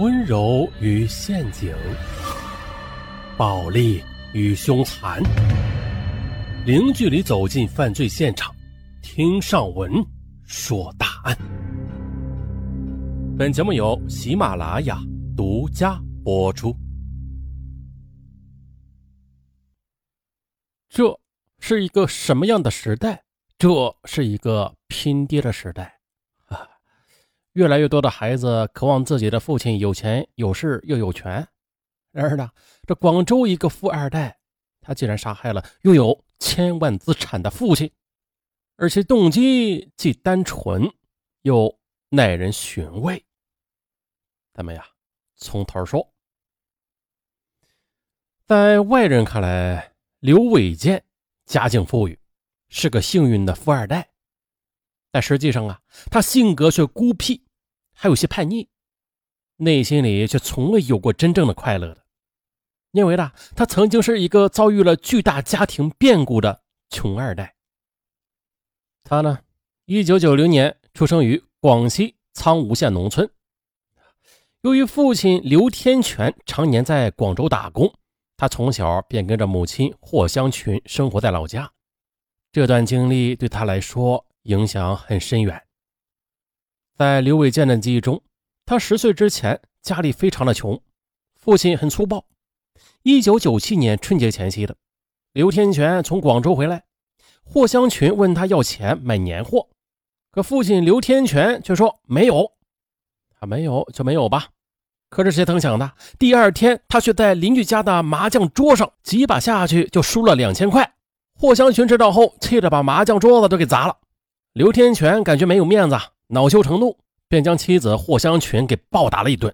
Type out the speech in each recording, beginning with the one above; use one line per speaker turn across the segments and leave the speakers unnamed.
温柔与陷阱，暴力与凶残，零距离走进犯罪现场，听上文说大案。本节目由喜马拉雅独家播出。这是一个什么样的时代？这是一个拼爹的时代。越来越多的孩子渴望自己的父亲有钱有势又有权。然而呢，这广州一个富二代，他竟然杀害了拥有千万资产的父亲，而且动机既单纯又耐人寻味。咱们呀，从头说。在外人看来，刘伟健家境富裕，是个幸运的富二代。但实际上啊，他性格却孤僻，还有些叛逆，内心里却从未有过真正的快乐的。因为呢，他曾经是一个遭遇了巨大家庭变故的穷二代。他呢，一九九零年出生于广西苍梧县农村。由于父亲刘天全常年在广州打工，他从小便跟着母亲霍香群生活在老家。这段经历对他来说，影响很深远。在刘伟健的记忆中，他十岁之前家里非常的穷，父亲很粗暴。一九九七年春节前夕的，刘天全从广州回来，霍香群问他要钱买年货，可父亲刘天全却说没有，他没有就没有吧。可是谁曾想的，第二天他却在邻居家的麻将桌上几把下去就输了两千块。霍香群知道后，气得把麻将桌子都给砸了。刘天全感觉没有面子，恼羞成怒，便将妻子霍香群给暴打了一顿。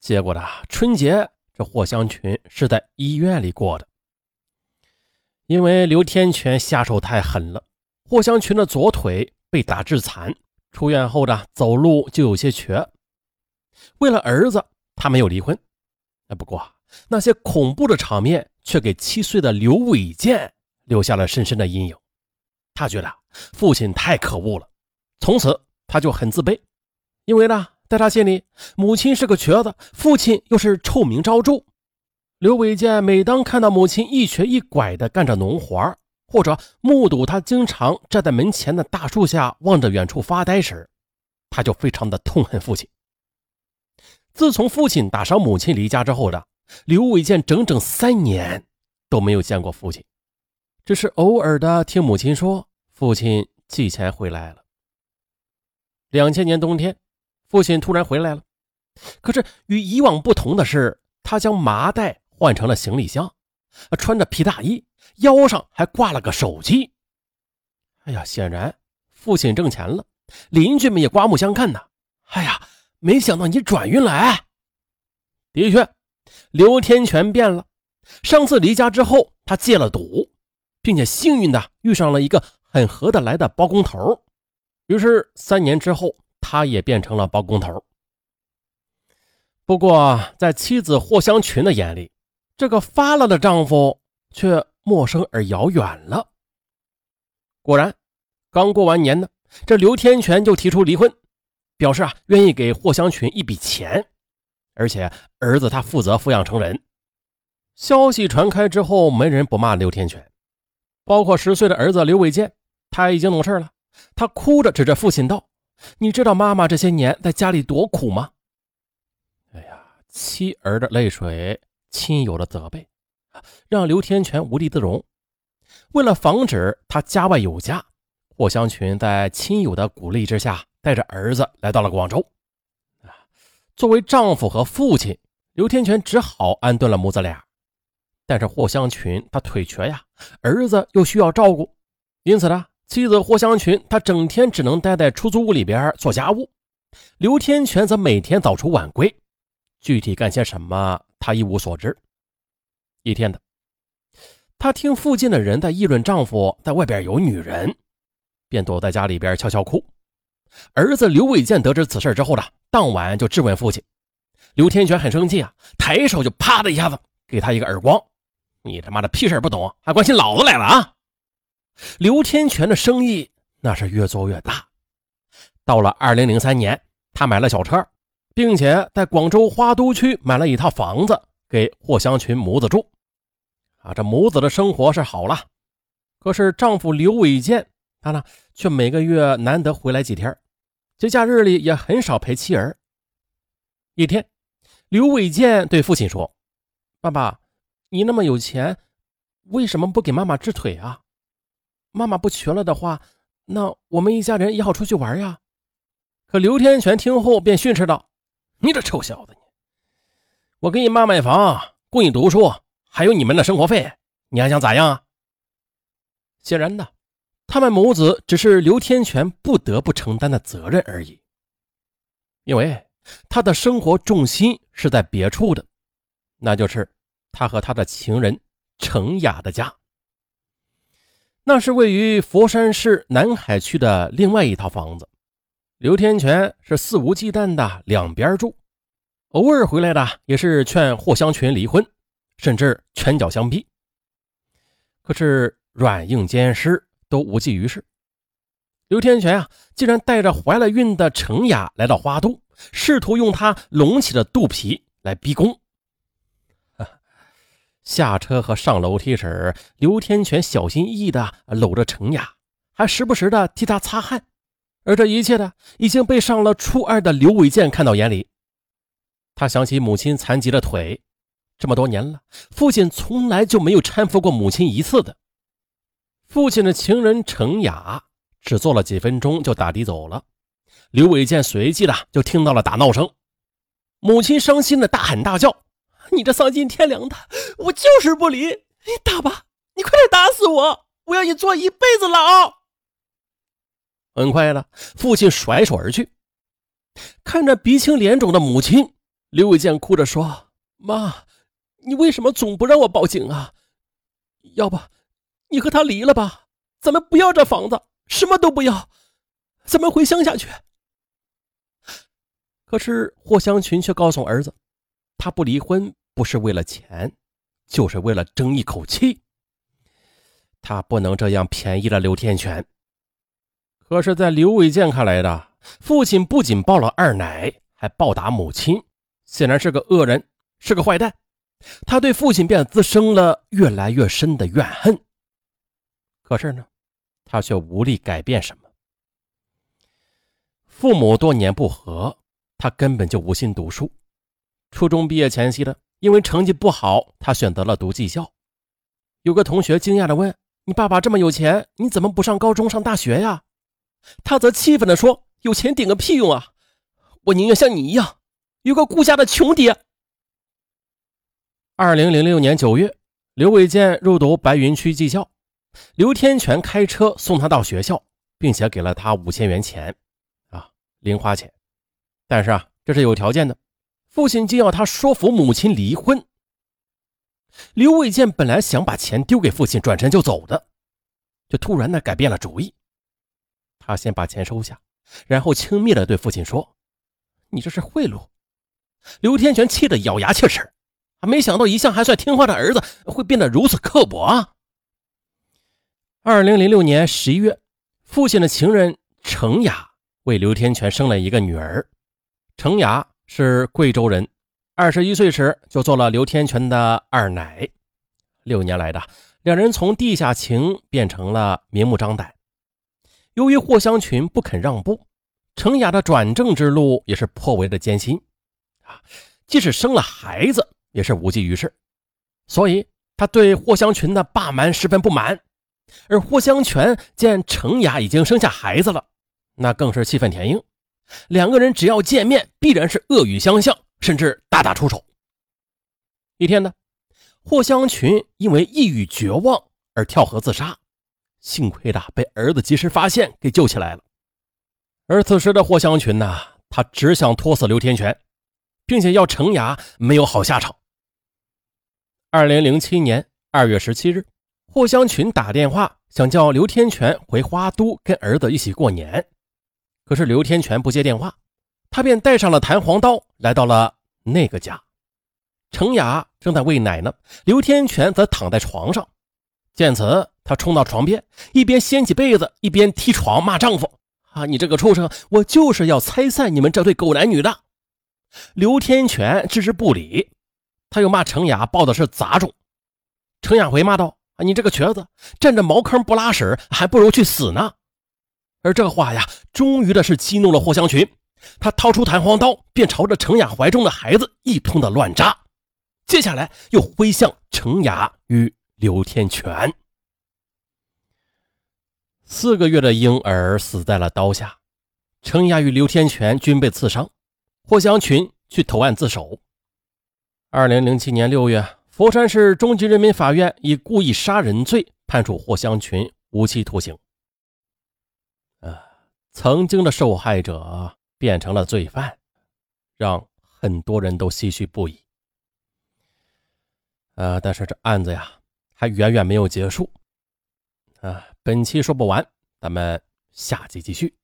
结果呢，春节这霍香群是在医院里过的，因为刘天全下手太狠了，霍香群的左腿被打致残，出院后的走路就有些瘸。为了儿子，他没有离婚。哎不过那些恐怖的场面却给七岁的刘伟健留下了深深的阴影。他觉得父亲太可恶了，从此他就很自卑，因为呢，在他心里，母亲是个瘸子，父亲又是臭名昭著。刘伟健每当看到母亲一瘸一拐地干着农活，或者目睹他经常站在门前的大树下望着远处发呆时，他就非常的痛恨父亲。自从父亲打伤母亲离家之后的刘伟健，整整三年都没有见过父亲。只是偶尔的听母亲说，父亲寄钱回来了。两千年冬天，父亲突然回来了，可是与以往不同的是，他将麻袋换成了行李箱，穿着皮大衣，腰上还挂了个手机。哎呀，显然父亲挣钱了，邻居们也刮目相看呐。哎呀，没想到你转运来！的确，刘天全变了。上次离家之后，他戒了赌。并且幸运的遇上了一个很合得来的包工头，于是三年之后，他也变成了包工头。不过，在妻子霍香群的眼里，这个发了的丈夫却陌生而遥远了。果然，刚过完年呢，这刘天全就提出离婚，表示啊愿意给霍香群一笔钱，而且儿子他负责抚养成人。消息传开之后，没人不骂刘天全。包括十岁的儿子刘伟健，他已经懂事了。他哭着指着父亲道：“你知道妈妈这些年在家里多苦吗？”哎呀，妻儿的泪水，亲友的责备，让刘天全无地自容。为了防止他家外有家，霍香群在亲友的鼓励之下，带着儿子来到了广州。啊，作为丈夫和父亲，刘天全只好安顿了母子俩。但是霍香群他腿瘸呀，儿子又需要照顾，因此呢，妻子霍香群他整天只能待在出租屋里边做家务。刘天全则每天早出晚归，具体干些什么他一无所知。一天的，他听附近的人在议论丈夫在外边有女人，便躲在家里边悄悄哭。儿子刘伟健得知此事之后呢，当晚就质问父亲。刘天全很生气啊，抬手就啪的一下子给他一个耳光。你他妈的屁事不懂，还关心老子来了啊！刘天全的生意那是越做越大。到了二零零三年，他买了小车，并且在广州花都区买了一套房子给霍香群母子住。啊，这母子的生活是好了，可是丈夫刘伟健他呢，却每个月难得回来几天，节假日里也很少陪妻儿。一天，刘伟健对父亲说：“爸爸，你那么有钱，为什么不给妈妈治腿啊？妈妈不瘸了的话，那我们一家人也好出去玩呀。”可刘天全听后便训斥道：“你这臭小子，你！我给你妈买房，供你读书，还有你们的生活费，你还想咋样啊？”显然的，他们母子只是刘天全不得不承担的责任而已，因为他的生活重心是在别处的，那就是他和他的情人程雅的家。那是位于佛山市南海区的另外一套房子。刘天全是肆无忌惮的两边住，偶尔回来的也是劝霍香群离婚，甚至拳脚相逼。可是软硬兼施都无济于事。刘天全啊，竟然带着怀了孕的程雅来到花都，试图用她隆起的肚皮来逼宫。下车和上楼梯时，刘天全小心翼翼地搂着程雅，还时不时地替她擦汗。而这一切呢，已经被上了初二的刘伟健看到眼里。他想起母亲残疾的腿，这么多年了，父亲从来就没有搀扶过母亲一次的。父亲的情人程雅只坐了几分钟就打的走了。刘伟健随即的就听到了打闹声，母亲伤心的大喊大叫：“你这丧尽天良的，我就是不离！你打吧，你快点打死我，我要你坐一辈子牢！”很快的，父亲甩手而去。看着鼻青脸肿的母亲，刘伟健哭着说：“妈，你为什么总不让我报警啊？要不，你和他离了吧，咱们不要这房子，什么都不要，咱们回乡下去。”可是霍香群却告诉儿子，他不离婚不是为了钱，就是为了争一口气。他不能这样便宜了刘天全。可是，在刘伟健看来的，父亲不仅抱了二奶，还暴打母亲，显然是个恶人，是个坏蛋。他对父亲便滋生了越来越深的怨恨。可是呢，他却无力改变什么。父母多年不和，他根本就无心读书。初中毕业前夕的，因为成绩不好，他选择了读技校。有个同学惊讶地问：“你爸爸这么有钱，你怎么不上高中，上大学呀？”他则气愤地说：“有钱顶个屁用啊！我宁愿像你一样，有个顾家的穷爹。”二零零六年九月，刘伟健入读白云区技校，刘天全开车送他到学校，并且给了他五千元钱，啊，零花钱。但是啊，这是有条件的，父亲竟要他说服母亲离婚。刘伟健本来想把钱丢给父亲，转身就走的，却突然的改变了主意。他先把钱收下，然后轻蔑地对父亲说：“你这是贿赂。”刘天全气得咬牙切齿，没想到一向还算听话的儿子会变得如此刻薄啊！二零零六年十一月，父亲的情人程雅为刘天全生了一个女儿。程雅是贵州人，二十一岁时就做了刘天全的二奶。六年来的两人从地下情变成了明目张胆。由于霍香群不肯让步，程雅的转正之路也是颇为的艰辛啊！即使生了孩子，也是无济于事，所以他对霍香群的霸蛮十分不满。而霍香泉见程雅已经生下孩子了，那更是气愤填膺。两个人只要见面，必然是恶语相向，甚至大打出手。一天呢，霍香群因为抑郁绝望而跳河自杀。幸亏的被儿子及时发现，给救起来了。而此时的霍香群呢，他只想拖死刘天全，并且要程雅没有好下场。二零零七年二月十七日，霍香群打电话想叫刘天全回花都跟儿子一起过年，可是刘天全不接电话，他便带上了弹簧刀来到了那个家。程雅正在喂奶呢，刘天全则躺在床上。见此，他冲到床边，一边掀起被子，一边踢床骂丈夫：“啊，你这个畜生！我就是要拆散你们这对狗男女的！”刘天全置之不理，他又骂程雅抱的是杂种。程雅回骂道：“啊，你这个瘸子，占着茅坑不拉屎，还不如去死呢。”而这话呀，终于的是激怒了霍香群，他掏出弹簧刀，便朝着程雅怀中的孩子一通的乱扎，接下来又挥向程雅与刘天全。四个月的婴儿死在了刀下，程雅与刘天全均被刺伤，霍香群去投案自首。二零零七年六月，佛山市中级人民法院以故意杀人罪判处霍香群无期徒刑。曾经的受害者变成了罪犯，让很多人都唏嘘不已。呃，但是这案子呀，还远远没有结束。啊，本期说不完，咱们下集继续。